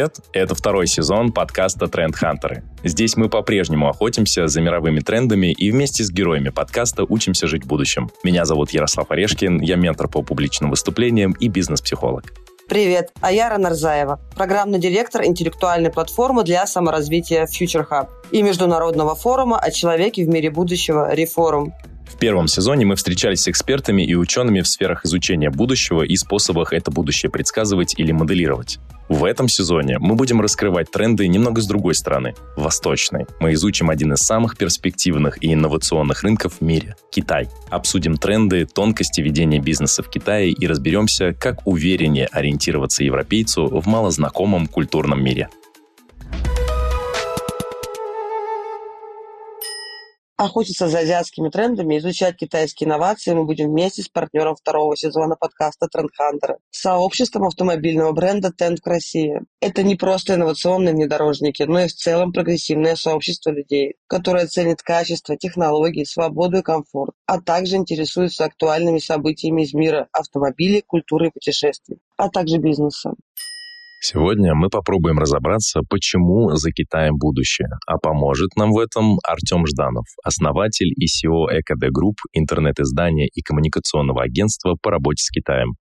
Привет! Это второй сезон подкаста «Тренд Хантеры». Здесь мы по-прежнему охотимся за мировыми трендами и вместе с героями подкаста учимся жить в будущем. Меня зовут Ярослав Орешкин, я ментор по публичным выступлениям и бизнес-психолог. Привет, а я Нарзаева, программный директор интеллектуальной платформы для саморазвития Future Hub и международного форума о человеке в мире будущего «Реформ». Первом сезоне мы встречались с экспертами и учеными в сферах изучения будущего и способах это будущее предсказывать или моделировать. В этом сезоне мы будем раскрывать тренды немного с другой стороны, восточной. Мы изучим один из самых перспективных и инновационных рынков в мире – Китай. Обсудим тренды, тонкости ведения бизнеса в Китае и разберемся, как увереннее ориентироваться европейцу в малознакомом культурном мире. Охотиться за азиатскими трендами, изучать китайские инновации мы будем вместе с партнером второго сезона подкаста «Трендхантера» – сообществом автомобильного бренда «Тент в России». Это не просто инновационные внедорожники, но и в целом прогрессивное сообщество людей, которое ценит качество, технологии, свободу и комфорт, а также интересуется актуальными событиями из мира автомобилей, культуры и путешествий, а также бизнеса. Сегодня мы попробуем разобраться, почему за Китаем будущее, а поможет нам в этом Артем Жданов, основатель и CEO ЭКД Group, интернет-издания и коммуникационного агентства по работе с Китаем.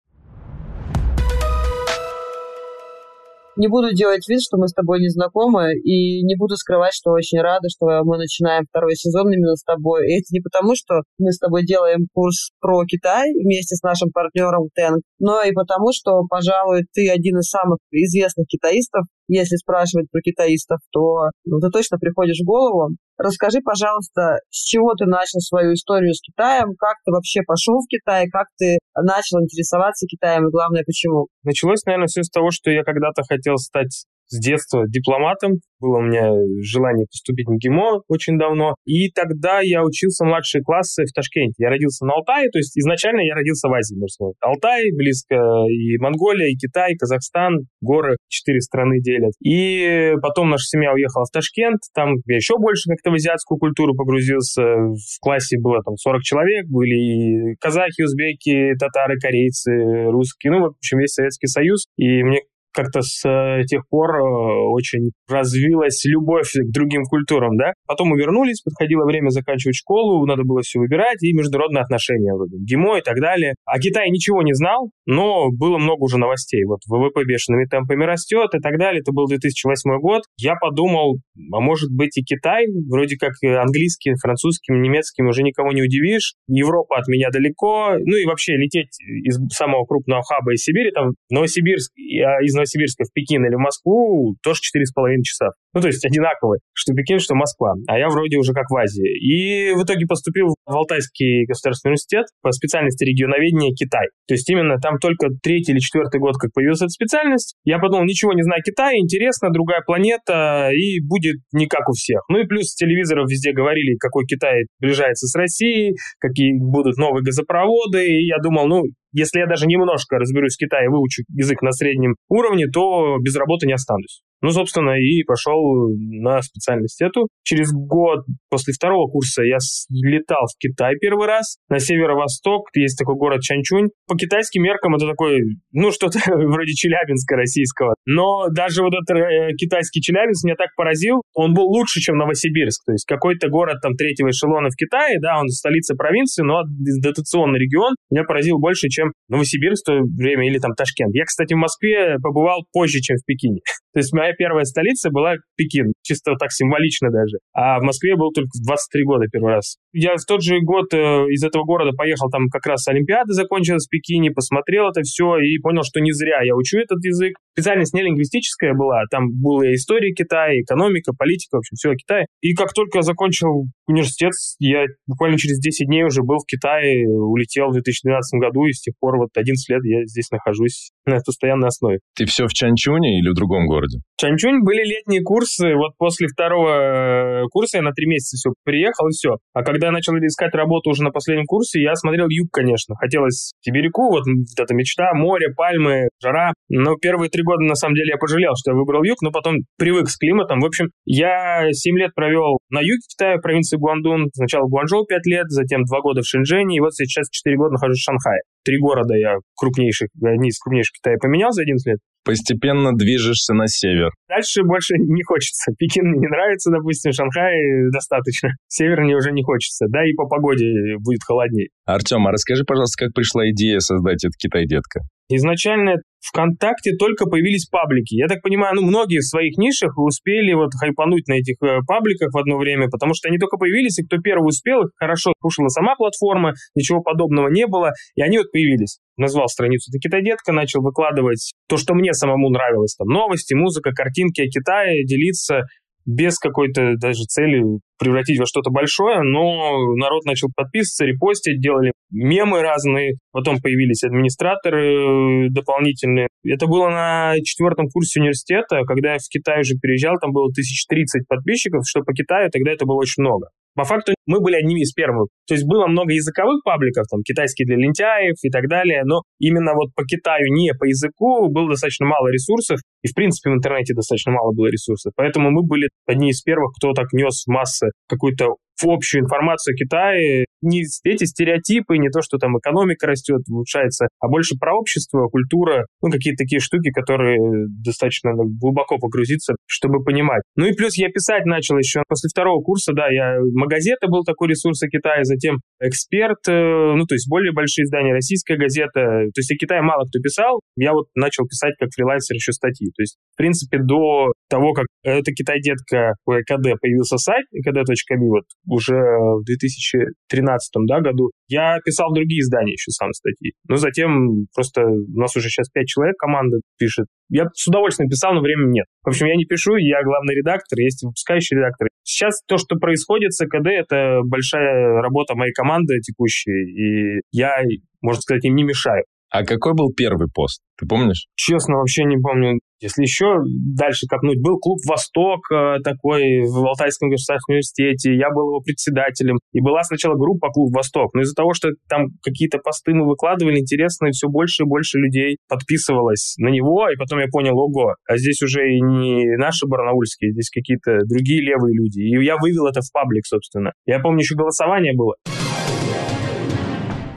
Не буду делать вид, что мы с тобой не знакомы, и не буду скрывать, что очень рада, что мы начинаем второй сезон именно с тобой. И это не потому, что мы с тобой делаем курс про Китай вместе с нашим партнером Тенг, но и потому, что, пожалуй, ты один из самых известных китаистов, если спрашивать про китаистов, то ну, ты точно приходишь в голову. Расскажи, пожалуйста, с чего ты начал свою историю с Китаем, как ты вообще пошел в Китай, как ты начал интересоваться Китаем и, главное, почему? Началось, наверное, все с того, что я когда-то хотел стать с детства дипломатом. Было у меня желание поступить в МГИМО очень давно. И тогда я учился младшие классы в Ташкенте. Я родился на Алтае, то есть изначально я родился в Азии, можно сказать. Алтай, близко и Монголия, и Китай, и Казахстан. Горы четыре страны делят. И потом наша семья уехала в Ташкент. Там я еще больше как-то в азиатскую культуру погрузился. В классе было там 40 человек. Были и казахи, узбеки, татары, корейцы, русские. Ну, в общем, весь Советский Союз. И мне как-то с э, тех пор э, очень развилась любовь к другим культурам, да. Потом мы вернулись, подходило время заканчивать школу, надо было все выбирать, и международные отношения, вроде ГИМО и так далее. А Китай ничего не знал, но было много уже новостей. Вот ВВП бешеными темпами растет и так далее. Это был 2008 год. Я подумал, а может быть и Китай, вроде как английским, французским, немецким уже никого не удивишь. Европа от меня далеко, ну и вообще лететь из самого крупного хаба из Сибири, там Новосибирск, а из Новосибирска в Пекин или в Москву тоже 4,5 часа. Ну, то есть одинаковые, что Пекин, что Москва. А я вроде уже как в Азии. И в итоге поступил в Алтайский государственный университет по специальности регионоведения Китай. То есть именно там только третий или четвертый год, как появилась эта специальность. Я подумал, ничего не знаю Китая, интересно, другая планета, и будет не как у всех. Ну и плюс телевизоров везде говорили, какой Китай приближается с Россией, какие будут новые газопроводы. И я думал, ну, если я даже немножко разберусь в Китае выучу язык на среднем уровне, то без работы не останусь. Ну, собственно, и пошел на специальность эту. Через год после второго курса я летал в Китай первый раз, на северо-восток, есть такой город Чанчунь. По китайским меркам это такой, ну, что-то вроде Челябинска российского. Но даже вот этот э, китайский Челябинск меня так поразил, он был лучше, чем Новосибирск. То есть какой-то город там третьего эшелона в Китае, да, он столица провинции, но дотационный регион меня поразил больше, чем Новосибирск в то время или там Ташкент. Я, кстати, в Москве побывал позже, чем в Пекине. То есть моя первая столица была Пекин, чисто так символично даже. А в Москве был только в 23 года первый раз. Я в тот же год э, из этого города поехал, там как раз Олимпиада закончилась в Пекине, посмотрел это все и понял, что не зря я учу этот язык. Специальность не лингвистическая была, там была история Китая, экономика, политика, в общем, все о Китае. И как только закончил университет, я буквально через 10 дней уже был в Китае, улетел в 2012 году, и с тех пор вот 11 лет я здесь нахожусь на постоянной основе. Ты все в Чанчуне или в другом городе? Чанчунь были летние курсы, вот после второго э, курса я на три месяца все приехал и все. А когда я начал искать работу уже на последнем курсе, я смотрел юг, конечно. Хотелось Сибиряку, вот эта мечта, море, пальмы, жара. Но первые три года, на самом деле, я пожалел, что я выбрал юг, но потом привык с климатом. В общем, я семь лет провел на юге Китая, в провинции Гуандун. Сначала Гуанчжоу пять лет, затем два года в Шэньчжэне, и вот сейчас четыре года нахожусь в Шанхае. Три города я крупнейших, одни из крупнейших Китая поменял за 11 лет. Постепенно движешься на север. Дальше больше не хочется. Пекин мне не нравится, допустим, Шанхай достаточно. Север мне уже не хочется. Да, и по погоде будет холоднее. Артем, а расскажи, пожалуйста, как пришла идея создать этот Китай-детка? Изначально ВКонтакте только появились паблики. Я так понимаю, ну, многие в своих нишах успели вот хайпануть на этих э, пабликах в одно время, потому что они только появились, и кто первый успел, их хорошо кушала сама платформа, ничего подобного не было, и они вот появились. Назвал страницу «Это Китай-детка», начал выкладывать то, что мне самому нравилось, там, новости, музыка, картинки о Китае, делиться без какой-то даже цели превратить во что-то большое, но народ начал подписываться, репостить, делали мемы разные, потом появились администраторы э, дополнительные. Это было на четвертом курсе университета, когда я в Китай уже переезжал, там было 1030 подписчиков, что по Китаю тогда это было очень много. По факту мы были одними из первых. То есть было много языковых пабликов, там, китайский для лентяев и так далее, но именно вот по Китаю, не по языку, было достаточно мало ресурсов, и, в принципе, в интернете достаточно мало было ресурсов. Поэтому мы были одни из первых, кто так нес массы какую-то в общую информацию о Китае. Не эти стереотипы, не то, что там экономика растет, улучшается, а больше про общество, культура, ну, какие-то такие штуки, которые достаточно глубоко погрузиться, чтобы понимать. Ну и плюс я писать начал еще после второго курса, да, я Магазета был такой ресурс о Китае, затем Эксперт, э, ну, то есть более большие издания, российская газета. То есть о Китае мало кто писал, я вот начал писать как фрилансер еще статьи. То есть, в принципе, до того, как это Китай-детка у ЭКД появился сайт, ekd.me, вот уже в 2013 да, году, я писал другие издания еще сам статьи. Но затем просто у нас уже сейчас пять человек команда пишет. Я с удовольствием писал, но времени нет. В общем, я не пишу, я главный редактор, есть выпускающий редактор. Сейчас то, что происходит с ЭКД, это большая работа моей команды текущей, и я, можно сказать, им не мешаю. А какой был первый пост? Ты помнишь? Честно, вообще не помню. Если еще дальше копнуть, был клуб «Восток» э, такой в Алтайском государственном университете, я был его председателем. И была сначала группа «Клуб Восток», но из-за того, что там какие-то посты мы выкладывали интересные, все больше и больше людей подписывалось на него, и потом я понял, ого, а здесь уже и не наши барнаульские, здесь какие-то другие левые люди. И я вывел это в паблик, собственно. Я помню, еще голосование было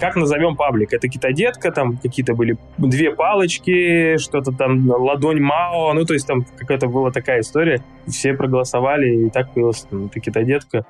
как назовем паблик? Это китодетка, там какие-то были две палочки, что-то там ладонь Мао, ну, то есть там какая-то была такая история. Все проголосовали, и так появилась там, эта китодетка.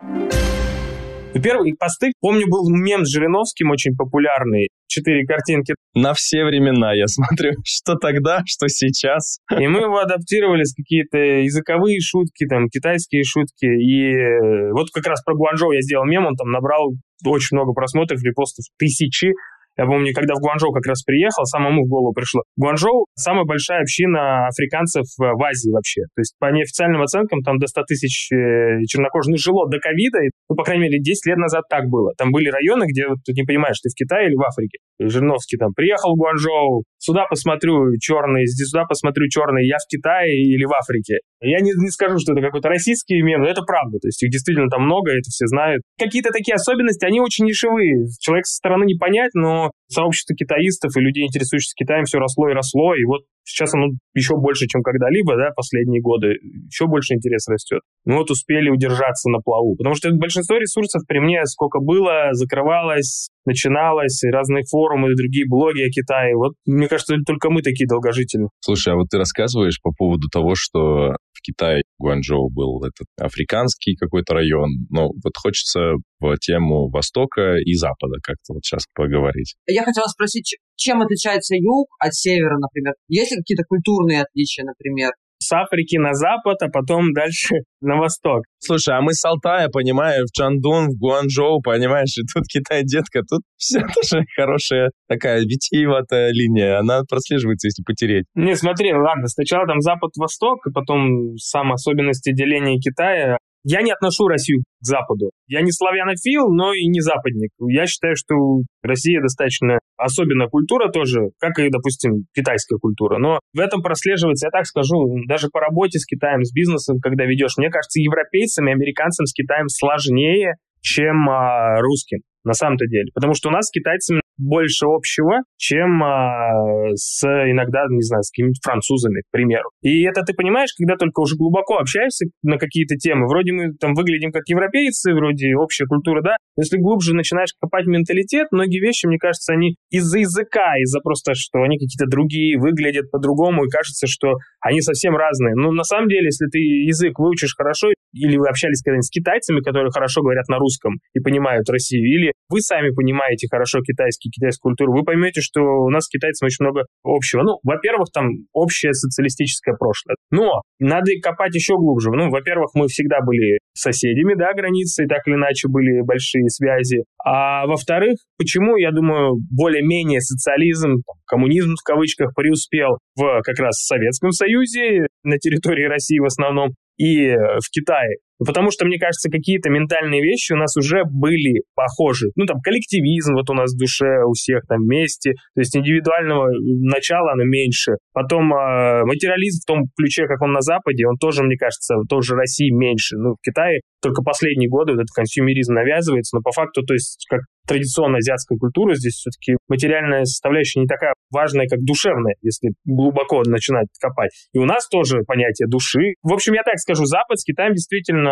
Первые посты, помню, был мем с Жириновским очень популярный. Четыре картинки. На все времена, я смотрю, что тогда, что сейчас. И мы его адаптировали с какие-то языковые шутки, там, китайские шутки. И э, вот как раз про Гуанчжоу я сделал мем, он там набрал очень много просмотров, репостов тысячи. Я помню, когда в Гуанчжоу как раз приехал, самому в голову пришло. Гуанчжоу – самая большая община африканцев в Азии вообще. То есть по неофициальным оценкам там до 100 тысяч э, чернокожих жило до ковида. Ну, по крайней мере, 10 лет назад так было. Там были районы, где вот, ты не понимаешь, ты в Китае или в Африке. Жириновский там приехал в Гуанчжоу, сюда посмотрю черный, здесь сюда посмотрю черный, я в Китае или в Африке. Я не, не скажу, что это какой-то российский мем, но это правда. То есть их действительно там много, это все знают. Какие-то такие особенности, они очень нишевые. Человек со стороны не понять, но сообщество китаистов и людей, интересующихся Китаем, все росло и росло. И вот сейчас оно еще больше, чем когда-либо, да, последние годы. Еще больше интерес растет. Мы вот успели удержаться на плаву. Потому что большинство ресурсов при мне сколько было, закрывалось, начиналось, разные форумы, другие блоги о Китае. Вот мне кажется, только мы такие долгожители. Слушай, а вот ты рассказываешь по поводу того, что в Китае Гуанчжоу был этот африканский какой-то район. Но вот хочется в тему Востока и Запада как-то вот сейчас поговорить. Я хотела спросить, чем отличается юг от севера, например? Есть ли какие-то культурные отличия, например? С Африки на запад, а потом дальше на восток. Слушай, а мы с Алтая, понимаю, в Чандун, в Гуанчжоу, понимаешь, и тут Китай, детка, тут все тоже хорошая такая витиеватая линия, она прослеживается, если потереть. Не, смотри, ладно, сначала там запад-восток, и потом сам особенности деления Китая. Я не отношу Россию к Западу. Я не славянофил, но и не западник. Я считаю, что Россия достаточно особенная культура тоже, как и, допустим, китайская культура. Но в этом прослеживается, я так скажу, даже по работе с Китаем, с бизнесом, когда ведешь, мне кажется, европейцам и американцам с Китаем сложнее, чем а, русским на самом-то деле. Потому что у нас с китайцами больше общего, чем а, с иногда, не знаю, с какими-то французами, к примеру. И это ты понимаешь, когда только уже глубоко общаешься на какие-то темы. Вроде мы там выглядим как европейцы, вроде общая культура, да. Если глубже начинаешь копать менталитет, многие вещи, мне кажется, они из-за языка, из-за просто, что они какие-то другие, выглядят по-другому, и кажется, что они совсем разные. Но на самом деле, если ты язык выучишь хорошо, или вы общались когда-нибудь с китайцами, которые хорошо говорят на русском и понимают Россию, или вы сами понимаете хорошо китайский, китайскую культуру, вы поймете, что у нас с китайцами очень много общего. Ну, во-первых, там общее социалистическое прошлое. Но надо копать еще глубже. Ну, во-первых, мы всегда были соседями, да, границы, так или иначе были большие связи. А во-вторых, почему, я думаю, более-менее социализм, коммунизм в кавычках преуспел в как раз Советском Союзе, на территории России в основном, и э, в Китае. Потому что, мне кажется, какие-то ментальные вещи у нас уже были похожи. Ну, там, коллективизм вот у нас в душе у всех там вместе, то есть индивидуального начала оно меньше. Потом э, материализм в том ключе, как он на Западе, он тоже, мне кажется, тоже России меньше. Ну, в Китае только последние годы вот этот консюмеризм навязывается, но по факту, то есть, как традиционная азиатская культура, здесь все-таки материальная составляющая не такая важная, как душевная, если глубоко начинать копать. И у нас тоже понятие души. В общем, я так скажу, Запад с Китаем действительно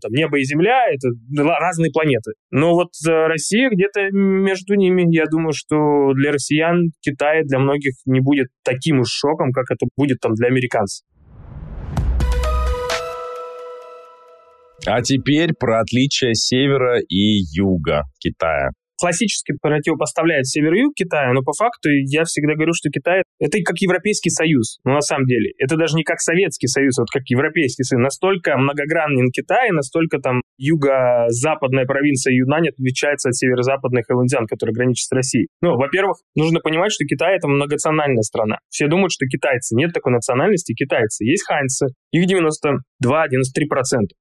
там, небо и земля — это разные планеты. Но вот э, Россия где-то между ними, я думаю, что для россиян Китай для многих не будет таким уж шоком, как это будет там для американцев. А теперь про отличия севера и юга Китая классически противопоставляет север и юг Китая, но по факту я всегда говорю, что Китай — это как Европейский Союз, но на самом деле. Это даже не как Советский Союз, вот как Европейский Союз. Настолько многогранен Китай, настолько там юго-западная провинция Юнань отличается от северо-западных Хэлэнцзян, которые граничат с Россией. Ну, во-первых, нужно понимать, что Китай — это многонациональная страна. Все думают, что китайцы. Нет такой национальности китайцы. Есть ханьцы, их 92-93%.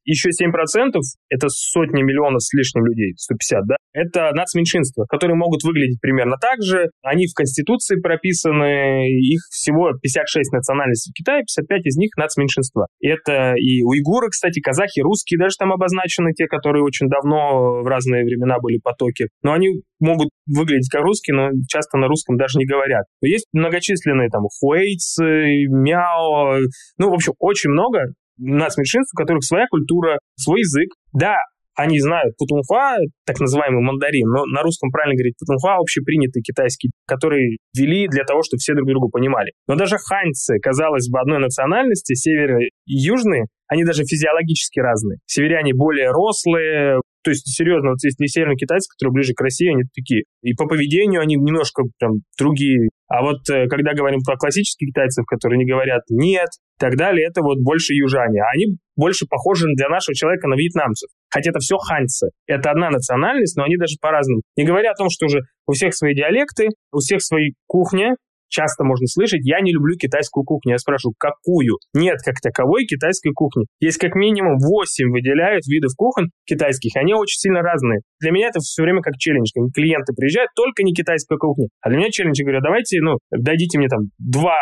Еще 7% — это сотни миллионов с лишним людей, 150, да? Это нацменьшинства, которые могут выглядеть примерно так же. Они в Конституции прописаны, их всего 56 национальностей в Китае, 55 из них нацменьшинства. Это и уйгуры, кстати, казахи, русские даже там обозначены, те, которые очень давно в разные времена были потоки. Но они могут выглядеть как русские, но часто на русском даже не говорят. Но есть многочисленные там хуэйцы, мяо, ну, в общем, очень много нас меньшинств, у которых своя культура, свой язык. Да, они знают путунхуа, так называемый мандарин, но на русском правильно говорить путунхуа, общепринятый китайский, который ввели для того, чтобы все друг друга понимали. Но даже ханьцы, казалось бы, одной национальности, северо и южные, они даже физиологически разные. Северяне более рослые, то есть, серьезно, вот если северные китайцы, которые ближе к России, они такие. И по поведению они немножко прям другие. А вот э, когда говорим про классических китайцев, которые не говорят «нет», так далее, это вот больше южане. А они больше похожи для нашего человека на вьетнамцев. Хотя это все ханьцы. Это одна национальность, но они даже по-разному. Не говоря о том, что уже у всех свои диалекты, у всех свои кухни, часто можно слышать, я не люблю китайскую кухню. Я спрашиваю, какую? Нет как таковой китайской кухни. Есть как минимум 8 выделяют видов кухонь китайских, они очень сильно разные. Для меня это все время как челлендж. Клиенты приезжают, только не китайская кухня. А для меня челлендж, я говорю, давайте, ну, дадите мне там два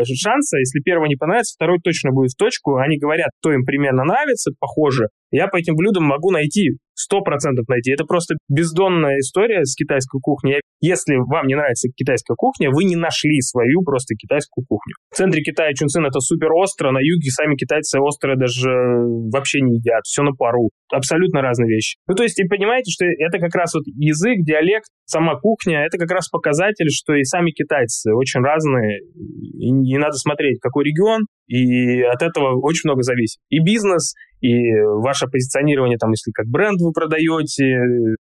э, шанса, если первый не понравится, второй точно будет в точку. Они говорят, кто им примерно нравится, похоже. Я по этим блюдам могу найти сто процентов найти. Это просто бездонная история с китайской кухней. Если вам не нравится китайская кухня, вы не нашли свою просто китайскую кухню. В центре Китая Чунцин это супер остро, на юге сами китайцы острое даже вообще не едят, все на пару. Абсолютно разные вещи. Ну, то есть, и понимаете, что это как раз вот язык, диалект, сама кухня, это как раз показатель, что и сами китайцы очень разные, и не надо смотреть, какой регион, и от этого очень много зависит. И бизнес, и ваше позиционирование, там, если как бренд вы продаете.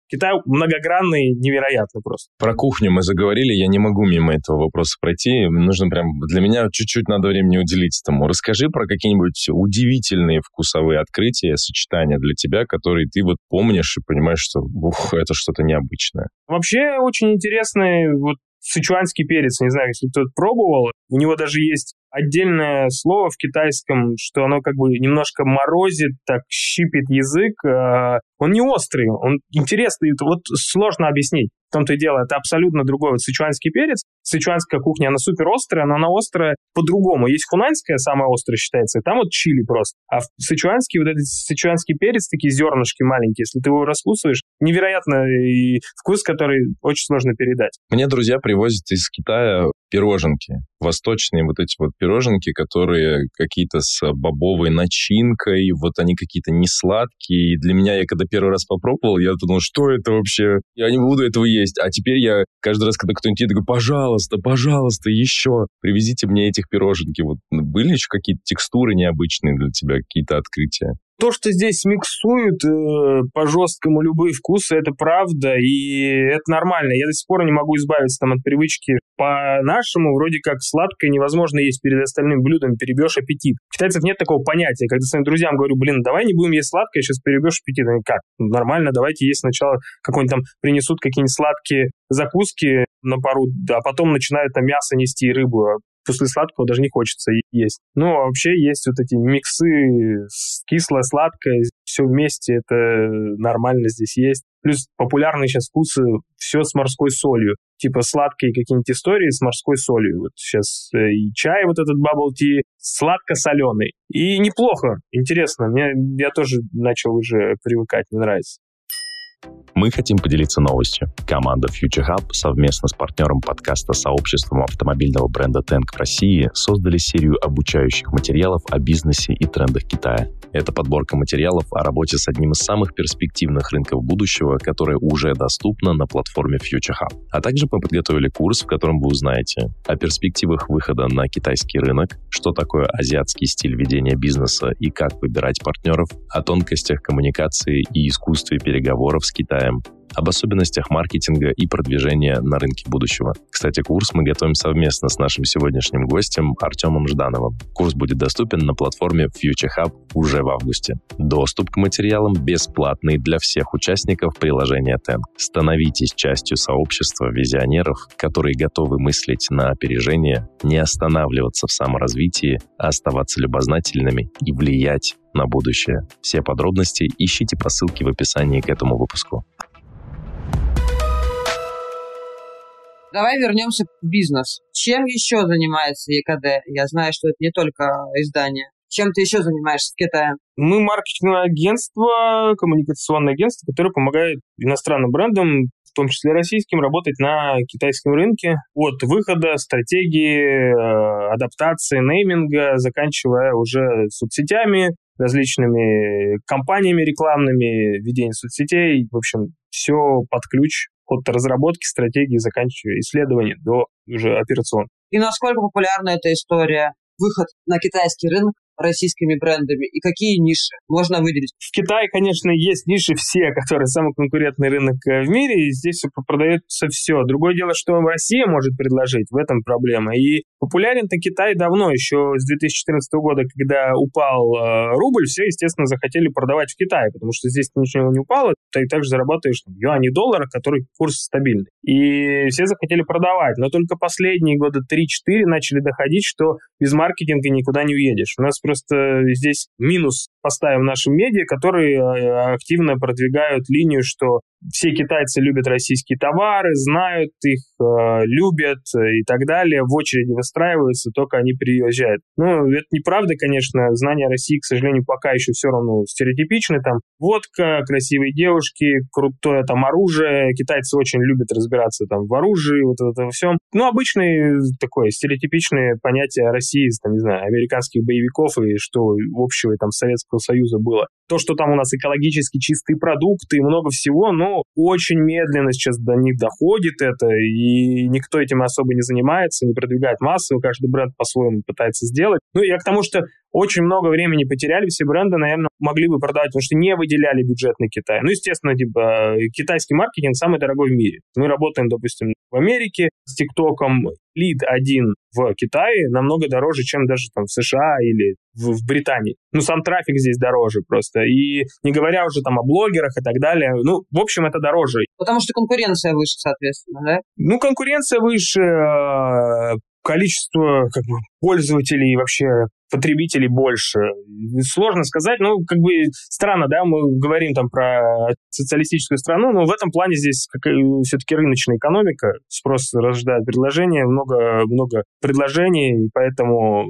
Китай многогранный, невероятно просто. Про кухню мы заговорили, я не могу мимо этого вопроса пройти. Нужно прям, для меня чуть-чуть надо времени уделить этому. Расскажи про какие-нибудь удивительные вкусовые открытия, сочетания для тебя, которые ты вот помнишь и понимаешь, что ух, это что-то необычное. Вообще очень интересный вот сычуанский перец, не знаю, если кто-то пробовал, У него даже есть отдельное слово в китайском, что оно как бы немножко морозит, так щипит язык. А, он не острый, он интересный, вот сложно объяснить. В том-то и дело, это абсолютно другой. Вот сычуанский перец, сычуанская кухня, она супер острая, но она острая по-другому. Есть хунаньская, самая острая считается, и там вот чили просто. А сычуанский, вот этот сычуанский перец, такие зернышки маленькие, если ты его раскусываешь, невероятно и вкус, который очень сложно передать. Мне друзья привозят из Китая пироженки. Восточные вот эти вот пироженки, которые какие-то с бобовой начинкой, вот они какие-то не сладкие. И для меня, я когда первый раз попробовал, я думал, что это вообще? Я не буду этого есть. А теперь я каждый раз, когда кто-нибудь едет, говорю, пожалуйста, пожалуйста, еще привезите мне этих пироженки. Вот были еще какие-то текстуры необычные для тебя, какие-то открытия? То, что здесь миксуют э, по жесткому любые вкусы, это правда, и это нормально. Я до сих пор не могу избавиться там от привычки. По-нашему, вроде как сладкое невозможно есть перед остальным блюдом, перебьешь аппетит. У китайцев нет такого понятия. Когда своим друзьям говорю, блин, давай не будем есть сладкое, сейчас перебьешь аппетит. Они как? Нормально, давайте есть сначала какой-нибудь там, принесут какие-нибудь сладкие закуски на пару, а потом начинают там мясо нести и рыбу после сладкого даже не хочется есть. Ну, а вообще есть вот эти миксы кислое-сладкое, все вместе, это нормально здесь есть. Плюс популярные сейчас вкусы все с морской солью. Типа сладкие какие-нибудь истории с морской солью. Вот сейчас э, и чай вот этот bubble tea сладко-соленый. И неплохо, интересно. Мне, я тоже начал уже привыкать, мне нравится. Мы хотим поделиться новостью. Команда Future Hub совместно с партнером подкаста сообществом автомобильного бренда Tank в России создали серию обучающих материалов о бизнесе и трендах Китая. Это подборка материалов о работе с одним из самых перспективных рынков будущего, которая уже доступна на платформе Future Hub. А также мы подготовили курс, в котором вы узнаете о перспективах выхода на китайский рынок, что такое азиатский стиль ведения бизнеса и как выбирать партнеров, о тонкостях коммуникации и искусстве переговоров с Китаем, об особенностях маркетинга и продвижения на рынке будущего. Кстати, курс мы готовим совместно с нашим сегодняшним гостем Артемом Ждановым. Курс будет доступен на платформе Future Hub уже в августе. Доступ к материалам бесплатный для всех участников приложения TEN. Становитесь частью сообщества визионеров, которые готовы мыслить на опережение, не останавливаться в саморазвитии, а оставаться любознательными и влиять на будущее. Все подробности ищите по ссылке в описании к этому выпуску. Давай вернемся в бизнес. Чем еще занимается ЕКД? Я знаю, что это не только издание. Чем ты еще занимаешься в Китае? Мы маркетинговое агентство, коммуникационное агентство, которое помогает иностранным брендам, в том числе российским, работать на китайском рынке от выхода, стратегии, э, адаптации, нейминга, заканчивая уже соцсетями, различными компаниями рекламными, ведение соцсетей. В общем, все под ключ от разработки стратегии, заканчивая исследования до уже операционных. И насколько популярна эта история? Выход на китайский рынок российскими брендами и какие ниши можно выделить? В Китае, конечно, есть ниши все, которые самый конкурентный рынок э, в мире, и здесь продается все. Другое дело, что Россия может предложить, в этом проблема. И популярен-то Китай давно, еще с 2014 года, когда упал э, рубль, все, естественно, захотели продавать в Китае, потому что здесь ничего не упало, ты также зарабатываешь там, юани доллара, который курс стабильный. И все захотели продавать, но только последние года 3-4 начали доходить, что без маркетинга никуда не уедешь. У нас просто здесь минус поставим нашим медиа, которые э, активно продвигают линию, что все китайцы любят российские товары, знают их, э, любят и так далее, в очереди выстраиваются, только они приезжают. Ну, это неправда, конечно, знания России, к сожалению, пока еще все равно стереотипичны, там водка, красивые девушки, крутое там оружие, китайцы очень любят разбираться там в оружии, вот это во всем. Ну, обычное такое стереотипичное понятие России, там, не знаю, американских боевиков и что общего там Советского Союза было. То, что там у нас экологически чистые продукты и много всего, но очень медленно сейчас до них доходит это, и никто этим особо не занимается, не продвигает массово, каждый бренд по-своему пытается сделать. Ну, я к тому, что очень много времени потеряли, все бренды, наверное, могли бы продавать, потому что не выделяли бюджет на Китай. Ну, естественно, типа, китайский маркетинг самый дорогой в мире. Мы работаем, допустим, в Америке с ТикТоком, лид один в Китае намного дороже, чем даже там в США или в, в Британии. Ну, сам трафик здесь дороже просто. И не говоря уже там о блогерах и так далее. Ну, в общем, это дороже. Потому что конкуренция выше, соответственно, да? Ну, конкуренция выше, э, количество как бы, пользователей вообще потребителей больше. Сложно сказать, ну, как бы странно, да, мы говорим там про социалистическую страну, но в этом плане здесь все-таки рыночная экономика, спрос рождает предложение, много, много предложений, и поэтому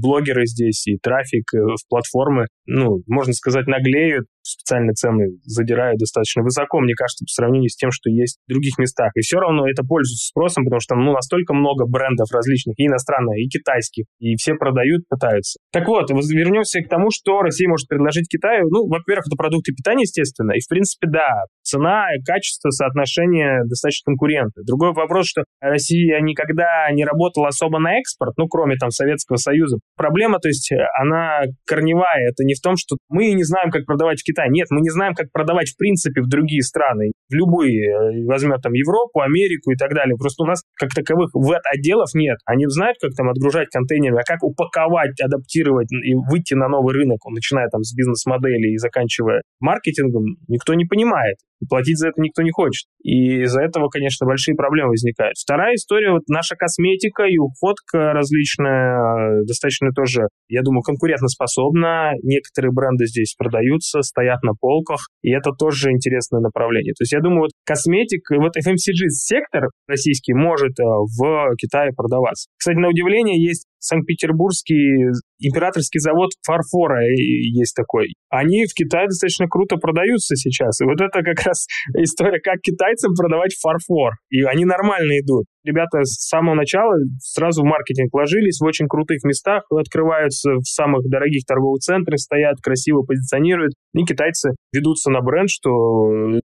блогеры здесь и трафик в платформы, ну, можно сказать, наглеют, специальные цены задирают достаточно высоко, мне кажется, по сравнению с тем, что есть в других местах. И все равно это пользуется спросом, потому что ну, настолько много брендов различных, и иностранных, и китайских, и все продают, пытаются. Так вот, вернемся к тому, что Россия может предложить Китаю. Ну, во-первых, это продукты питания, естественно, и, в принципе, да, цена, качество, соотношение достаточно конкурентны. Другой вопрос, что Россия никогда не работала особо на экспорт, ну, кроме там Советского Союза. Проблема, то есть, она корневая. Это не в том, что мы не знаем, как продавать в Китай. Нет, мы не знаем, как продавать в принципе в другие страны. В любые. Э, возьмем там Европу, Америку и так далее. Просто у нас как таковых веб-отделов нет. Они знают, как там отгружать контейнеры, а как упаковать, адаптировать и выйти на новый рынок, начиная там с бизнес-модели и заканчивая маркетингом, никто не понимает. И платить за это никто не хочет. И из-за этого, конечно, большие проблемы возникают. Вторая история, вот наша косметика и уходка различная, э, достаточно тоже, я думаю, конкурентоспособна. Некоторые бренды здесь продаются, стоят на полках, и это тоже интересное направление. То есть я думаю, вот косметика, вот FMCG-сектор российский может э, в Китае продаваться. Кстати, на удивление, есть Санкт-Петербургский императорский завод фарфора есть такой. Они в Китае достаточно круто продаются сейчас. И вот это как раз история, как китайцам продавать фарфор. И они нормально идут ребята с самого начала сразу в маркетинг вложились, в очень крутых местах открываются, в самых дорогих торговых центрах стоят, красиво позиционируют. И китайцы ведутся на бренд, что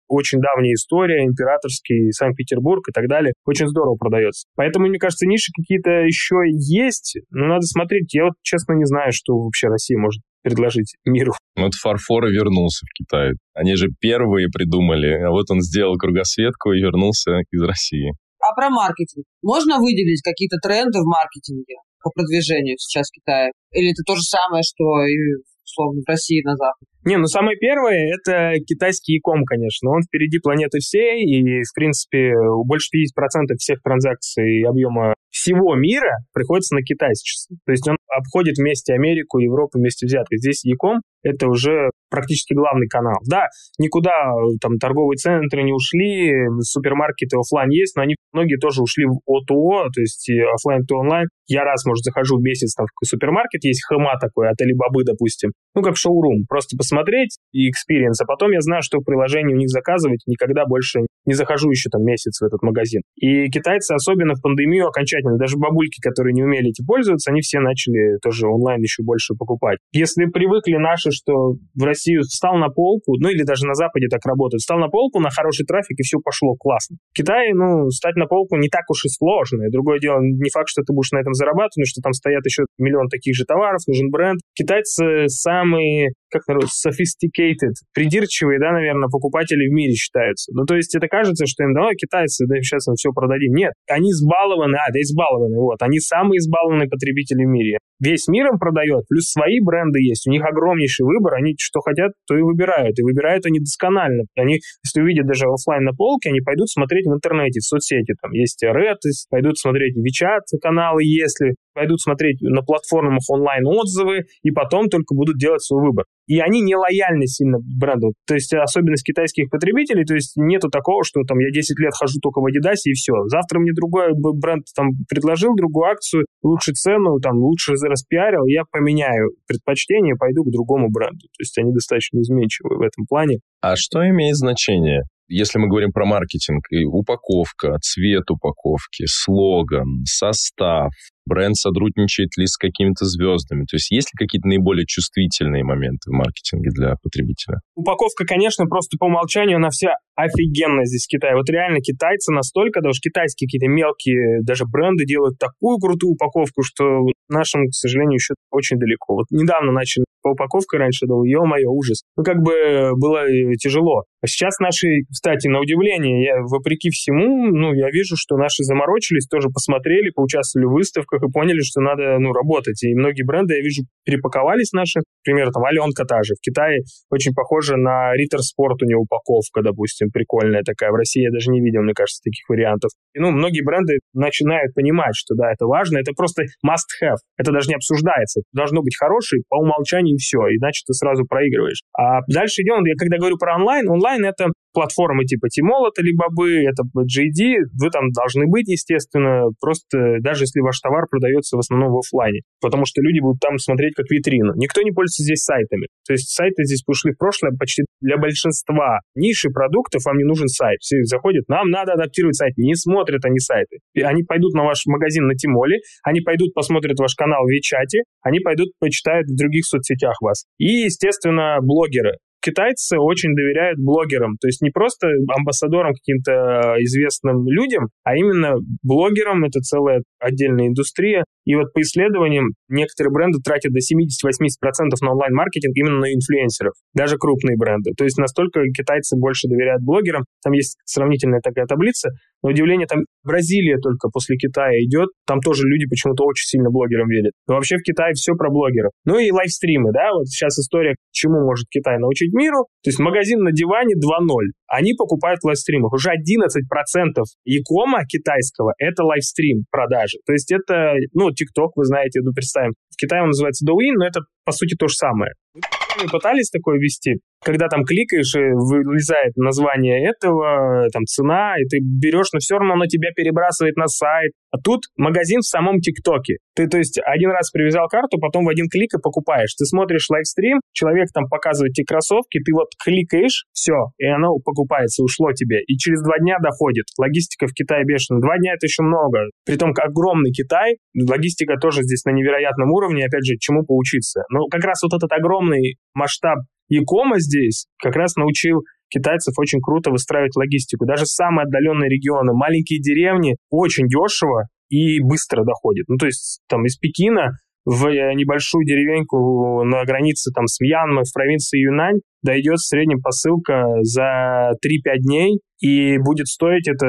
очень давняя история, императорский Санкт-Петербург и так далее. Очень здорово продается. Поэтому, мне кажется, ниши какие-то еще есть, но надо смотреть. Я вот, честно, не знаю, что вообще Россия может предложить миру. Вот фарфор вернулся в Китай. Они же первые придумали, а вот он сделал кругосветку и вернулся из России. Про маркетинг? Можно выделить какие-то тренды в маркетинге по продвижению сейчас в Китае? Или это то же самое, что и условно, в России на Запад? Не, ну самое первое — это китайский e-com, конечно. Он впереди планеты всей, и, в принципе, больше 50% всех транзакций объема всего мира приходится на Китай сейчас. То есть он обходит вместе Америку, Европу вместе взятых. Здесь e-com — это уже практически главный канал. Да, никуда там торговые центры не ушли, супермаркеты офлайн есть, но они многие тоже ушли в ОТО, то есть офлайн то онлайн. Я раз, может, захожу в месяц там в супермаркет, есть хма такой от Alibaba, допустим, ну, как шоурум, просто посмотреть и experience, а потом я знаю, что в приложении у них заказывать, никогда больше не захожу еще там месяц в этот магазин. И китайцы, особенно в пандемию, окончательно, даже бабульки, которые не умели этим пользоваться, они все начали тоже онлайн еще больше покупать. Если привыкли наши, что в Россию встал на полку, ну или даже на Западе так работают, встал на полку на хороший трафик, и все пошло классно. В Китае, ну, стать на полку не так уж и сложно. И другое дело, не факт, что ты будешь на этом зарабатывать, но что там стоят еще миллион таких же товаров, нужен бренд. Китайцы самые как народ, sophisticated, придирчивые, да, наверное, покупатели в мире считаются. Ну, то есть это кажется, что им, давай, китайцы, да, сейчас мы все продадим. Нет, они избалованы, а, да, избалованы, вот, они самые избалованные потребители в мире. Весь мир им продает, плюс свои бренды есть, у них огромнейший выбор, они что хотят, то и выбирают, и выбирают они досконально. Они, если увидят даже офлайн на полке, они пойдут смотреть в интернете, в соцсети, там есть Red, пойдут смотреть WeChat каналы, если пойдут смотреть на платформах онлайн отзывы, и потом только будут делать свой выбор и они не лояльны сильно бренду. То есть особенность китайских потребителей, то есть нету такого, что там я 10 лет хожу только в Adidas и все. Завтра мне другой бренд там предложил другую акцию, лучше цену, там лучше распиарил, я поменяю предпочтение, пойду к другому бренду. То есть они достаточно изменчивы в этом плане. А что имеет значение? Если мы говорим про маркетинг, и упаковка, цвет упаковки, слоган, состав, бренд сотрудничает ли с какими-то звездами? То есть есть ли какие-то наиболее чувствительные моменты в маркетинге для потребителя? Упаковка, конечно, просто по умолчанию, она вся офигенная здесь в Китае. Вот реально китайцы настолько, даже китайские какие-то мелкие даже бренды делают такую крутую упаковку, что нашим, к сожалению, еще очень далеко. Вот недавно начали по упаковке раньше, думал, ё-моё, ужас. Ну, как бы было тяжело. Сейчас наши, кстати, на удивление, я, вопреки всему, ну, я вижу, что наши заморочились, тоже посмотрели, поучаствовали в выставках и поняли, что надо, ну, работать. И многие бренды, я вижу, перепаковались наши. Например, там, Аленка та же. В Китае очень похожа на Риттер Спорт у нее упаковка, допустим, прикольная такая. В России я даже не видел, мне кажется, таких вариантов. И, ну, многие бренды начинают понимать, что, да, это важно, это просто must-have. Это даже не обсуждается. Должно быть хороший по умолчанию и все, иначе ты сразу проигрываешь. А дальше идем, я когда говорю про онлайн, онлайн это платформы типа Тимол, это либо бы, это JD, вы там должны быть, естественно, просто даже если ваш товар продается в основном в офлайне, потому что люди будут там смотреть как витрину. Никто не пользуется здесь сайтами. То есть сайты здесь ушли в прошлое почти для большинства ниши продуктов вам не нужен сайт. Все заходят, нам надо адаптировать сайт. Не смотрят они сайты. И они пойдут на ваш магазин на Тимоле, они пойдут посмотрят ваш канал в Вичате, они пойдут почитают в других соцсетях вас. И, естественно, блогеры китайцы очень доверяют блогерам, то есть не просто амбассадорам каким-то известным людям, а именно блогерам, это целая отдельная индустрия. И вот по исследованиям некоторые бренды тратят до 70-80% на онлайн-маркетинг именно на инфлюенсеров, даже крупные бренды. То есть настолько китайцы больше доверяют блогерам. Там есть сравнительная такая таблица. На удивление, там Бразилия только после Китая идет. Там тоже люди почему-то очень сильно блогерам верят. Но вообще в Китае все про блогеров. Ну и лайвстримы, да, вот сейчас история, чему может Китай научить миру. То есть магазин на диване 2.0. Они покупают в лайвстримах. Уже 11% якома китайского — это лайвстрим продажи. То есть это, ну, TikTok, вы знаете, ну, представим. В Китае он называется Douyin, но это, по сути, то же самое. Мы пытались такое вести, когда там кликаешь, и вылезает название этого, там цена, и ты берешь, но все равно оно тебя перебрасывает на сайт. А тут магазин в самом ТикТоке. Ты, то есть, один раз привязал карту, потом в один клик и покупаешь. Ты смотришь лайвстрим, человек там показывает тебе кроссовки, ты вот кликаешь, все, и оно покупается, ушло тебе. И через два дня доходит. Логистика в Китае бешеная. Два дня это еще много. Притом огромный Китай, логистика тоже здесь на невероятном уровне, опять же, чему поучиться. Но как раз вот этот огромный масштаб Якома здесь как раз научил китайцев очень круто выстраивать логистику. Даже самые отдаленные регионы, маленькие деревни очень дешево и быстро доходят. Ну, то есть там из Пекина в небольшую деревеньку на границе там с Мьянмой в провинции Юнань дойдет в среднем посылка за 3-5 дней, и будет стоить это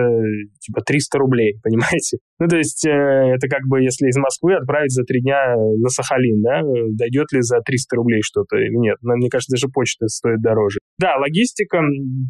типа 300 рублей, понимаете? Ну, то есть э, это как бы, если из Москвы отправить за 3 дня на Сахалин, да, дойдет ли за 300 рублей что-то или нет? Но, мне кажется, даже почта стоит дороже. Да, логистика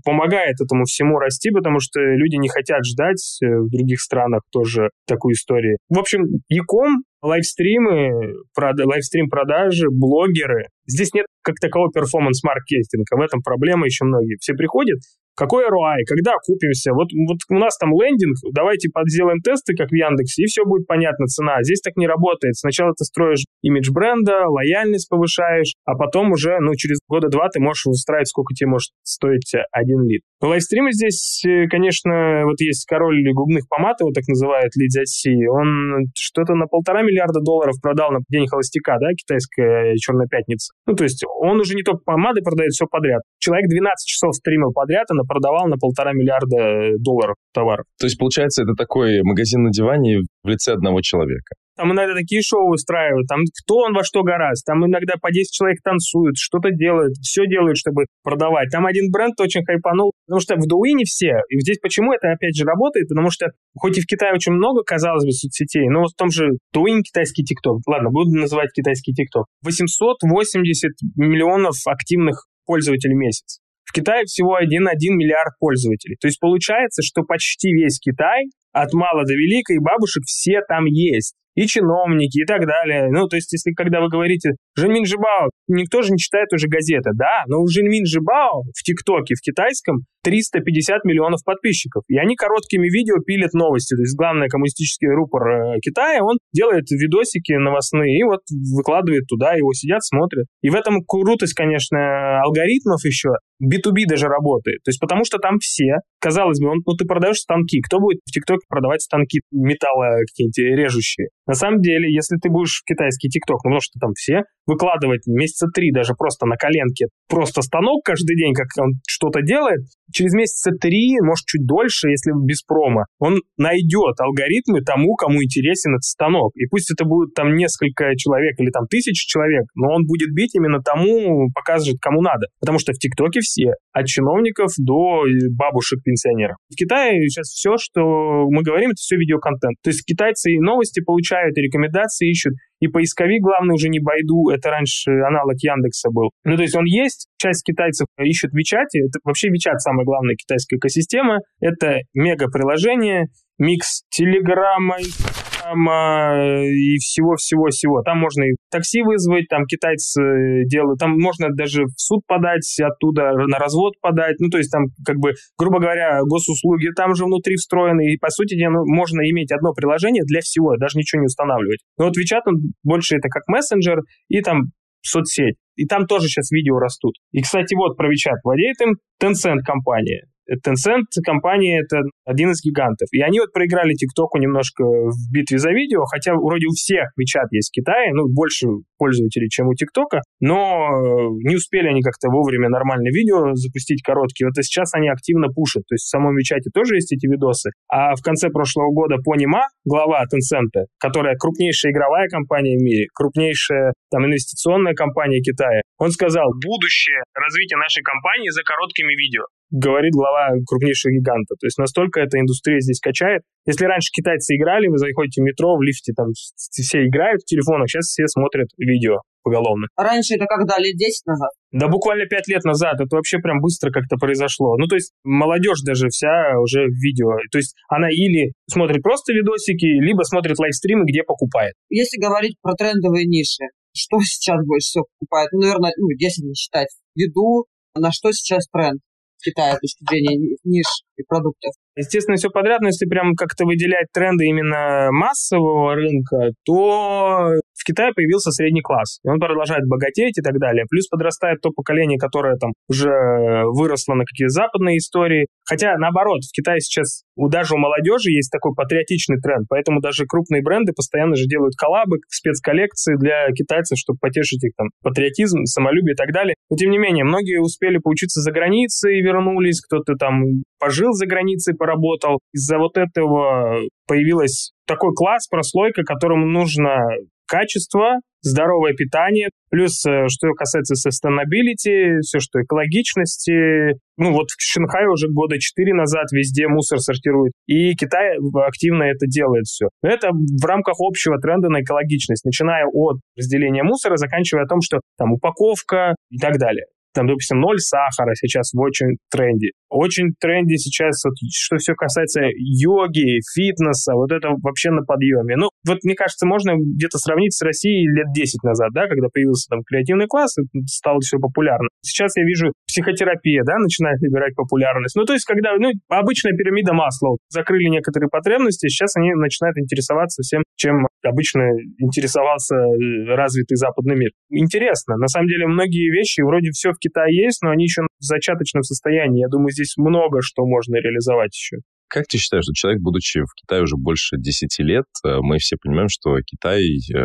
помогает этому всему расти, потому что люди не хотят ждать э, в других странах тоже такую историю. В общем, Яком лайвстримы, прода- лайвстрим-продажи, блогеры. Здесь нет как такового перформанс-маркетинга. В этом проблема еще многие. Все приходят, какой ROI, когда купимся? Вот, вот у нас там лендинг, давайте подделаем тесты, как в Яндексе, и все будет понятно, цена. Здесь так не работает. Сначала ты строишь имидж бренда, лояльность повышаешь, а потом уже, ну, через года два ты можешь выстраивать, сколько тебе может стоить один лид. Лайвстримы здесь, э, конечно, вот есть король губных помад, его так называют, Ли Дзяси, он что-то на полтора миллиарда долларов продал на день холостяка, да, китайская черная пятница. Ну, то есть он уже не только помады продает, все подряд. Человек 12 часов стримил подряд, и продавал на полтора миллиарда долларов товаров. То есть, получается, это такой магазин на диване в лице одного человека. Там иногда такие шоу устраивают, там кто он во что гораздо, там иногда по 10 человек танцуют, что-то делают, все делают, чтобы продавать. Там один бренд очень хайпанул, потому что в Дуине все, и здесь почему это опять же работает, потому что хоть и в Китае очень много, казалось бы, соцсетей, но в том же Дуин китайский ТикТок, ладно, буду называть китайский ТикТок, 880 миллионов активных пользователей в месяц. В Китае всего 1,1 миллиард пользователей. То есть получается, что почти весь Китай от мала до великой бабушек все там есть и чиновники, и так далее. Ну, то есть, если когда вы говорите Женмин Жибао, никто же не читает уже газеты, да, но у Женмин Жибао в ТикТоке, в китайском, 350 миллионов подписчиков. И они короткими видео пилят новости. То есть главный коммунистический рупор э, Китая, он делает видосики новостные и вот выкладывает туда, его сидят, смотрят. И в этом крутость, конечно, алгоритмов еще. B2B даже работает. То есть потому что там все, казалось бы, он, ну ты продаешь станки. Кто будет в ТикТоке продавать станки металла какие-нибудь режущие? На самом деле, если ты будешь в китайский ТикТок, ну, потому что там все, выкладывать месяца три даже просто на коленке, просто станок каждый день, как он что-то делает, через месяца три, может, чуть дольше, если без промо, он найдет алгоритмы тому, кому интересен этот станок. И пусть это будет там несколько человек или там тысяч человек, но он будет бить именно тому, показывает, кому надо. Потому что в ТикТоке все, от чиновников до бабушек-пенсионеров. В Китае сейчас все, что мы говорим, это все видеоконтент. То есть китайцы и новости получают, и рекомендации ищут, и поисковик, главный, уже не Байду, это раньше аналог Яндекса был. Ну, то есть он есть, часть китайцев ищет в Вичате, это вообще Вичат самая главная китайская экосистема, это мега-приложение, микс Телеграма, и всего-всего-всего. Там можно и такси вызвать, там китайцы делают, там можно даже в суд подать, оттуда на развод подать. Ну, то есть там, как бы, грубо говоря, госуслуги там же внутри встроены, и, по сути, ну, можно иметь одно приложение для всего, даже ничего не устанавливать. Но вот WeChat, он больше это как мессенджер и там соцсеть. И там тоже сейчас видео растут. И, кстати, вот про WeChat владеет им Tencent компания. Tencent компания это один из гигантов. И они вот проиграли ТикТоку немножко в битве за видео, хотя вроде у всех WeChat есть в Китае, ну, больше пользователей, чем у ТикТока, но э, не успели они как-то вовремя нормальное видео запустить короткие. Вот и сейчас они активно пушат. То есть в самом WeChat тоже есть эти видосы. А в конце прошлого года Пони Ма, глава Tencent, которая крупнейшая игровая компания в мире, крупнейшая там инвестиционная компания Китая, он сказал, будущее развития нашей компании за короткими видео говорит глава крупнейшего гиганта. То есть настолько эта индустрия здесь качает. Если раньше китайцы играли, вы заходите в метро, в лифте, там все играют в телефонах, сейчас все смотрят видео поголовно. Раньше это когда, лет 10 назад? Да буквально 5 лет назад. Это вообще прям быстро как-то произошло. Ну, то есть молодежь даже вся уже в видео. То есть она или смотрит просто видосики, либо смотрит лайвстримы, где покупает. Если говорить про трендовые ниши, что сейчас больше всего покупает? Ну, наверное, ну, если не считать еду, на что сейчас тренд? Китая с точки зрения ниш и продуктов. Естественно, все подряд, но если прям как-то выделять тренды именно массового рынка, то Китае появился средний класс, и он продолжает богатеть и так далее. Плюс подрастает то поколение, которое там уже выросло на какие-то западные истории. Хотя, наоборот, в Китае сейчас у, даже у молодежи есть такой патриотичный тренд, поэтому даже крупные бренды постоянно же делают коллабы, спецколлекции для китайцев, чтобы потешить их там патриотизм, самолюбие и так далее. Но, тем не менее, многие успели поучиться за границей и вернулись, кто-то там пожил за границей, поработал. Из-за вот этого появилась такой класс, прослойка, которому нужно качество, здоровое питание, плюс, э, что касается sustainability, все, что экологичности. Ну вот в Шанхае уже года четыре назад везде мусор сортируют, и Китай активно это делает все. Но это в рамках общего тренда на экологичность, начиная от разделения мусора, заканчивая о том, что там упаковка и так далее там, допустим, ноль сахара сейчас в очень тренде. Очень тренде сейчас, вот, что все касается йоги, фитнеса, вот это вообще на подъеме. Ну, вот мне кажется, можно где-то сравнить с Россией лет 10 назад, да, когда появился там креативный класс, стало все популярно. Сейчас я вижу психотерапия, да, начинает набирать популярность. Ну, то есть, когда, ну, обычная пирамида масла, закрыли некоторые потребности, сейчас они начинают интересоваться всем, чем обычно интересовался э, развитый западный мир. Интересно. На самом деле, многие вещи, вроде все в Китае есть, но они еще в зачаточном состоянии. Я думаю, здесь много что можно реализовать еще. Как ты считаешь, что человек, будучи в Китае уже больше 10 лет, э, мы все понимаем, что Китай э,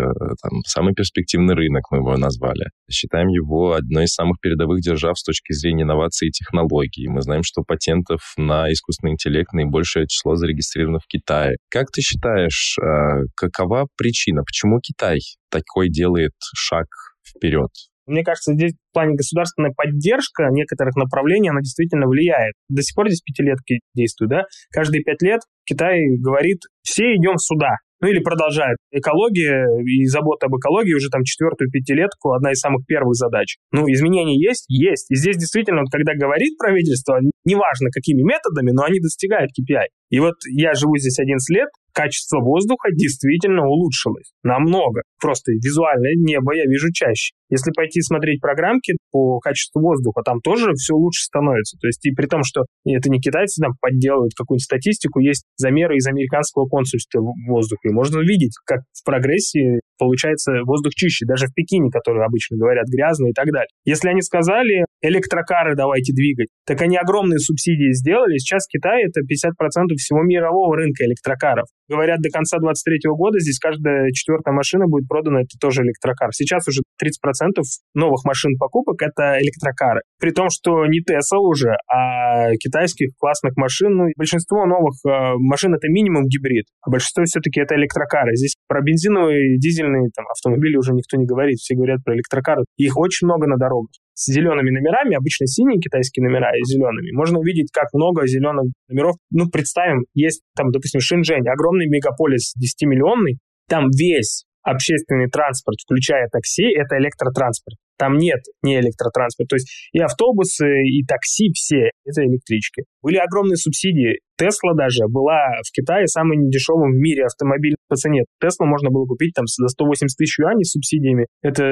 там, самый перспективный рынок, мы его назвали. Считаем его одной из самых передовых держав с точки зрения инноваций и технологий. Мы знаем, что патентов на искусственный интеллект наибольшее число зарегистрировано в Китае. Как ты считаешь, э, какова причина, почему Китай такой делает шаг вперед? Мне кажется, здесь в плане государственной поддержка некоторых направлений, она действительно влияет. До сих пор здесь пятилетки действуют, да? Каждые пять лет Китай говорит, все идем сюда ну или продолжает. Экология и забота об экологии уже там четвертую пятилетку одна из самых первых задач. Ну, изменения есть? Есть. И здесь действительно, вот, когда говорит правительство, неважно какими методами, но они достигают KPI. И вот я живу здесь 11 лет, качество воздуха действительно улучшилось. Намного. Просто визуальное небо я вижу чаще. Если пойти смотреть программки по качеству воздуха, там тоже все лучше становится. То есть и при том, что это не китайцы там подделывают какую-нибудь статистику, есть замеры из американского консульства воздуха. И можно видеть, как в прогрессии получается воздух чище. Даже в Пекине, которые обычно говорят грязно и так далее. Если они сказали, электрокары давайте двигать, так они огромные субсидии сделали. Сейчас в Китае это 50% всего мирового рынка электрокаров. Говорят, до конца 2023 года здесь каждая четвертая машина будет продана, это тоже электрокар. Сейчас уже 30% новых машин покупок — это электрокары. При том, что не Tesla уже, а китайских классных машин. Ну, большинство новых э, машин — это минимум гибрид, а большинство все-таки это электрокары. Здесь про бензиновые, дизельные там, автомобили уже никто не говорит. Все говорят про электрокары. Их очень много на дорогах с зелеными номерами, обычно синие китайские номера и зелеными, можно увидеть, как много зеленых номеров. Ну, представим, есть там, допустим, Шэньчжэнь, огромный мегаполис 10-миллионный, там весь общественный транспорт, включая такси, это электротранспорт. Там нет не электротранспорта. То есть и автобусы, и такси все — это электрички. Были огромные субсидии. Тесла даже была в Китае самым дешевым в мире автомобиль по цене. Теслу можно было купить там за 180 тысяч юаней с субсидиями. Это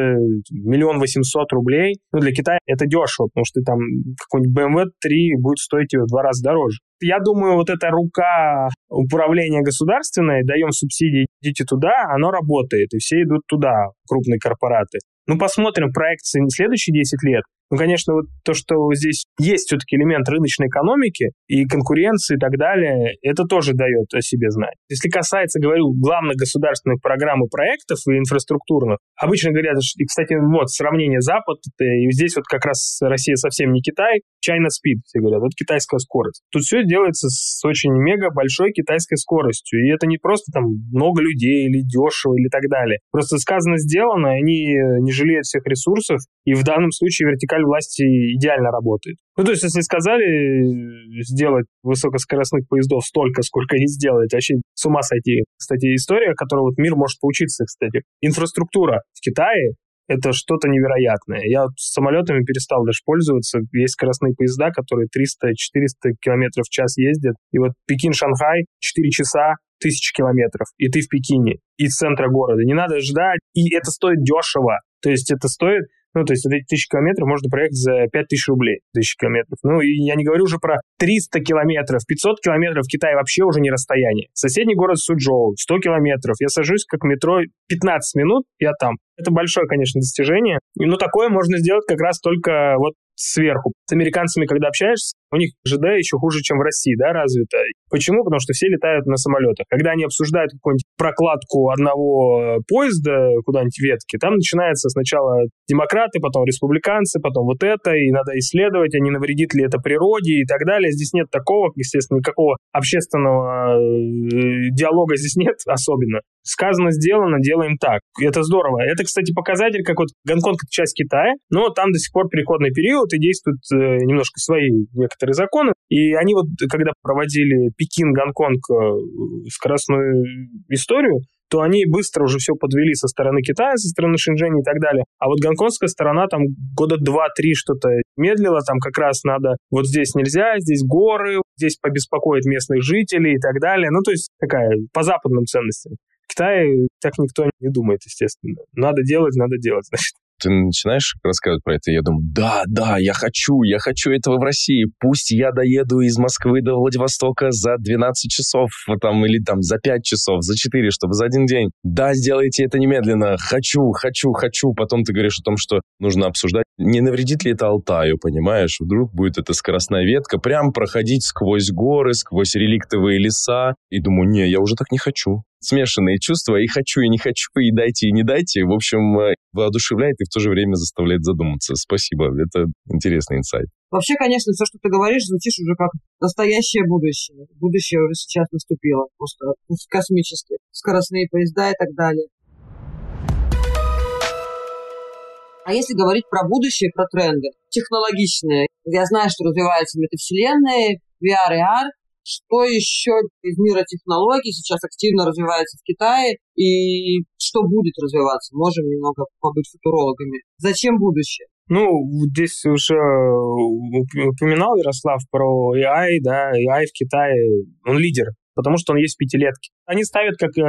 миллион восемьсот рублей. Ну, для Китая это дешево, потому что там какой-нибудь BMW 3 будет стоить в два раза дороже. Я думаю, вот эта рука управления государственной, даем субсидии, идите туда, оно работает, и все идут туда, крупные корпораты. Ну, посмотрим проекции следующие 10 лет. Ну, конечно, вот то, что здесь есть все-таки элемент рыночной экономики и конкуренции и так далее, это тоже дает о себе знать. Если касается, говорю, главных государственных программ и проектов и инфраструктурных, обычно говорят, и, кстати, вот сравнение Запад, и здесь вот как раз Россия совсем не Китай, China Speed, все говорят, вот китайская скорость. Тут все делается с очень мега большой китайской скоростью, и это не просто там много людей или дешево или так далее. Просто сказано, сделано, они не жалеют всех ресурсов, и в данном случае вертикаль власти идеально работает. Ну, то есть, если сказали э, сделать высокоскоростных поездов столько, сколько они сделают, вообще с ума сойти. Кстати, история, которую вот мир может поучиться, кстати. Инфраструктура в Китае это что-то невероятное. Я вот самолетами перестал даже пользоваться. Есть скоростные поезда, которые 300-400 километров в час ездят. И вот Пекин-Шанхай 4 часа, тысячи километров, и ты в Пекине, из центра города. Не надо ждать, и это стоит дешево. То есть это стоит ну, то есть вот эти тысячи километров можно проехать за 5000 рублей, тысячи километров. Ну, и я не говорю уже про 300 километров, 500 километров в Китае вообще уже не расстояние. Соседний город Суджоу, 100 километров. Я сажусь как метро 15 минут, я там. Это большое, конечно, достижение. Но такое можно сделать как раз только вот сверху. С американцами, когда общаешься, у них ЖД еще хуже, чем в России, да, развито. Почему? Потому что все летают на самолетах. Когда они обсуждают какую-нибудь прокладку одного поезда куда-нибудь ветки, там начинается сначала демократы, потом республиканцы, потом вот это, и надо исследовать, а не навредит ли это природе и так далее. Здесь нет такого, естественно, никакого общественного э, диалога здесь нет особенно. Сказано, сделано, делаем так. Это здорово. Это, кстати, показатель, как вот Гонконг — часть Китая, но там до сих пор переходный период, и действуют э, немножко свои некоторые законы. И они вот, когда проводили Пекин-Гонконг э, скоростную историю, то они быстро уже все подвели со стороны Китая, со стороны Шэньчжэня и так далее. А вот гонконгская сторона там года два-три что-то медлила, там как раз надо, вот здесь нельзя, здесь горы, здесь побеспокоить местных жителей и так далее. Ну, то есть такая по западным ценностям. Китае так никто не думает, естественно. Надо делать, надо делать, значит ты начинаешь рассказывать про это, я думаю, да, да, я хочу, я хочу этого в России. Пусть я доеду из Москвы до Владивостока за 12 часов, там, или там за 5 часов, за 4, чтобы за один день. Да, сделайте это немедленно. Хочу, хочу, хочу. Потом ты говоришь о том, что нужно обсуждать, не навредит ли это Алтаю, понимаешь? Вдруг будет эта скоростная ветка, прям проходить сквозь горы, сквозь реликтовые леса. И думаю, не, я уже так не хочу смешанные чувства, и хочу, и не хочу, и дайте, и не дайте. В общем, э, воодушевляет и в то же время заставляет задуматься. Спасибо, это интересный инсайт. Вообще, конечно, все, что ты говоришь, звучишь уже как настоящее будущее. Будущее уже сейчас наступило, просто космически. Скоростные поезда и так далее. А если говорить про будущее, про тренды, технологичные, я знаю, что развиваются метавселенные, VR и AR, что еще из мира технологий сейчас активно развивается в Китае и что будет развиваться? Можем немного побыть футурологами. Зачем будущее? Ну, здесь уже упоминал Ярослав про AI, да, AI в Китае, он лидер потому что он есть в пятилетке. Они ставят как, э,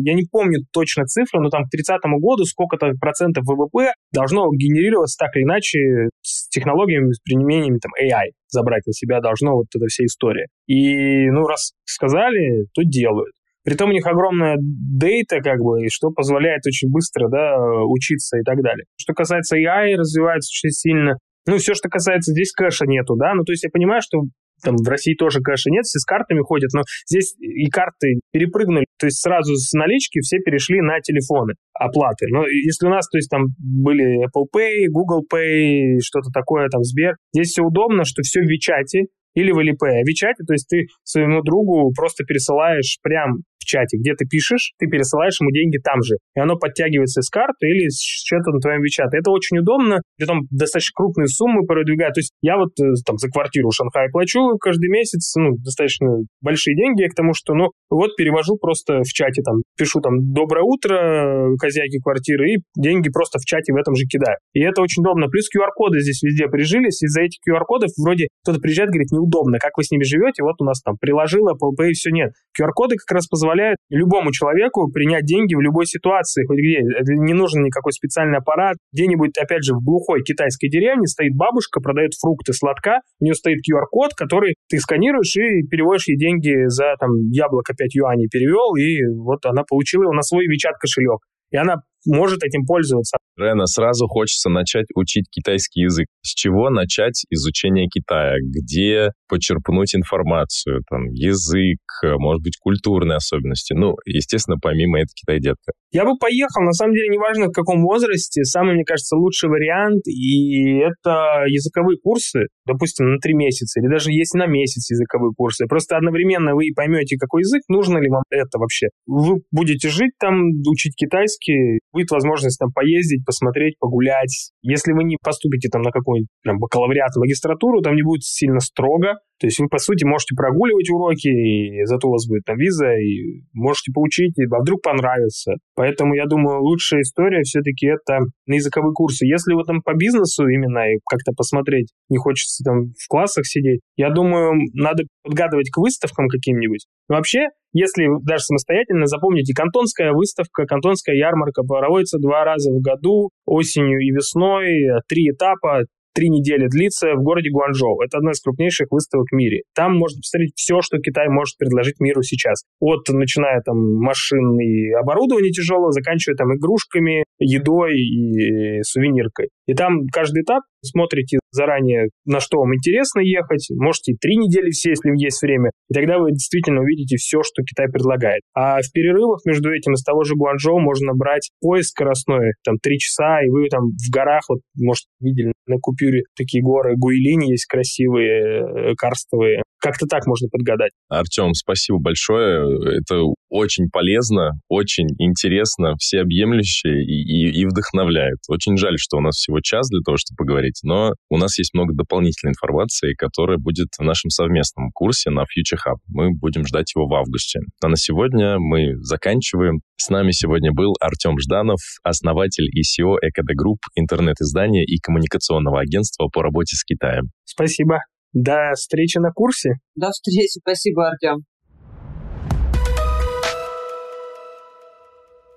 я не помню точно цифры, но там к 30 году сколько-то процентов ВВП должно генерироваться так или иначе с технологиями, с применениями там AI забрать на себя должно вот эта вся история. И, ну, раз сказали, то делают. Притом у них огромная дейта, как бы, что позволяет очень быстро, да, учиться и так далее. Что касается AI, развивается очень сильно. Ну, все, что касается, здесь кэша нету, да, ну, то есть я понимаю, что там в России тоже кэша нет, все с картами ходят, но здесь и карты перепрыгнули, то есть сразу с налички все перешли на телефоны оплаты. Но если у нас, то есть там были Apple Pay, Google Pay, что-то такое, там Сбер, здесь все удобно, что все в Вичате, или в ЛП. А Вичате, то есть ты своему другу просто пересылаешь прям в чате, где ты пишешь, ты пересылаешь ему деньги там же. И оно подтягивается с карты или с счета на твоем Вичат. Это очень удобно, там достаточно крупные суммы продвигают. То есть я вот э, там за квартиру в Шанхае плачу каждый месяц, ну, достаточно большие деньги к тому, что, ну, вот перевожу просто в чате, там, пишу там «Доброе утро, хозяйки квартиры», и деньги просто в чате в этом же кидаю. И это очень удобно. Плюс QR-коды здесь везде прижились, из-за этих QR-кодов вроде кто-то приезжает, говорит, неудобно, как вы с ними живете, вот у нас там приложила, Apple Pay, все нет. QR-коды как раз позволяют любому человеку принять деньги в любой ситуации, хоть где. Не нужен никакой специальный аппарат. Где-нибудь, опять же, в глухой китайской деревне стоит бабушка, продает фрукты, сладка, у нее стоит QR-код, который ты сканируешь и переводишь ей деньги за там яблоко 5 юаней перевел, и вот она получила его на свой WeChat кошелек. И она может этим пользоваться. Рена, сразу хочется начать учить китайский язык. С чего начать изучение Китая? Где почерпнуть информацию? Там, язык, может быть, культурные особенности? Ну, естественно, помимо этого Китай-детка. Я бы поехал, на самом деле, неважно в каком возрасте. Самый, мне кажется, лучший вариант, и это языковые курсы, допустим, на три месяца, или даже есть на месяц языковые курсы. Просто одновременно вы поймете, какой язык, нужно ли вам это вообще. Вы будете жить там, учить китайский, будет возможность там поездить, посмотреть, погулять. Если вы не поступите там на какой-нибудь прям бакалавриат, магистратуру, там не будет сильно строго. То есть вы, по сути, можете прогуливать уроки, и зато у вас будет там виза, и можете поучить, а вдруг понравится. Поэтому, я думаю, лучшая история все-таки это на языковые курсы. Если вы там по бизнесу именно и как-то посмотреть, не хочется там в классах сидеть, я думаю, надо подгадывать к выставкам каким-нибудь. Но вообще, если даже самостоятельно, запомните, кантонская выставка, кантонская ярмарка проводится два раза в году, осенью и весной, три этапа, три недели длится в городе Гуанчжоу. Это одна из крупнейших выставок в мире. Там можно посмотреть все, что Китай может предложить миру сейчас. От, начиная там машин и оборудования тяжелого, заканчивая там игрушками, едой и сувениркой. И там каждый этап смотрите заранее, на что вам интересно ехать, можете три недели все, если есть время, и тогда вы действительно увидите все, что Китай предлагает. А в перерывах между этим из того же Гуанчжоу можно брать поезд скоростной, там, три часа, и вы там в горах, вот, может, видели на купюре такие горы Гуйлинь есть красивые, э, карстовые. Как-то так можно подгадать. Артем, спасибо большое. Это очень полезно, очень интересно, всеобъемлюще и, и, и вдохновляет. Очень жаль, что у нас всего час для того, чтобы поговорить, но у нас есть много дополнительной информации, которая будет в нашем совместном курсе на Future Hub. Мы будем ждать его в августе. А на сегодня мы заканчиваем. С нами сегодня был Артем Жданов, основатель и CEO ЭКД Group, интернет-издания и коммуникационного агентства по работе с Китаем. Спасибо. До встречи на курсе. До встречи. Спасибо, Артем.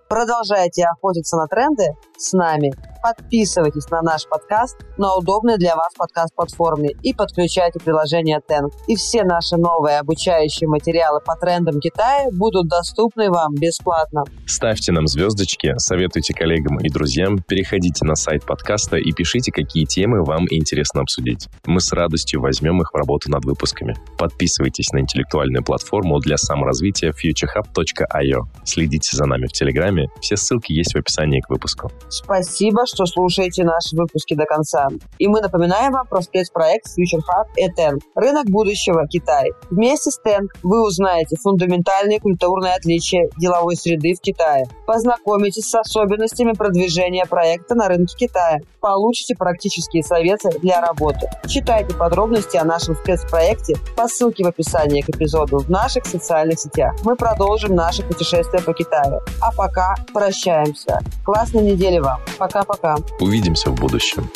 Продолжайте охотиться на тренды с нами. Подписывайтесь на наш подкаст на удобной для вас подкаст-платформе и подключайте приложение Тенк. И все наши новые обучающие материалы по трендам Китая будут доступны вам бесплатно. Ставьте нам звездочки, советуйте коллегам и друзьям, переходите на сайт подкаста и пишите, какие темы вам интересно обсудить. Мы с радостью возьмем их в работу над выпусками. Подписывайтесь на интеллектуальную платформу для саморазвития futurehub.io. Следите за нами в Телеграме, все ссылки есть в описании к выпуску. Спасибо, что слушаете наши выпуски до конца. И мы напоминаем вам про спецпроект Future Hub ETEN – рынок будущего Китай. Вместе с TEN вы узнаете фундаментальные культурные отличия деловой среды в Китае, познакомитесь с особенностями продвижения проекта на рынке Китая, получите практические советы для работы. Читайте подробности о нашем спецпроекте по ссылке в описании к эпизоду в наших социальных сетях. Мы продолжим наше путешествие по Китаю. А пока прощаемся. Классной недели вам. Пока-пока. Увидимся в будущем.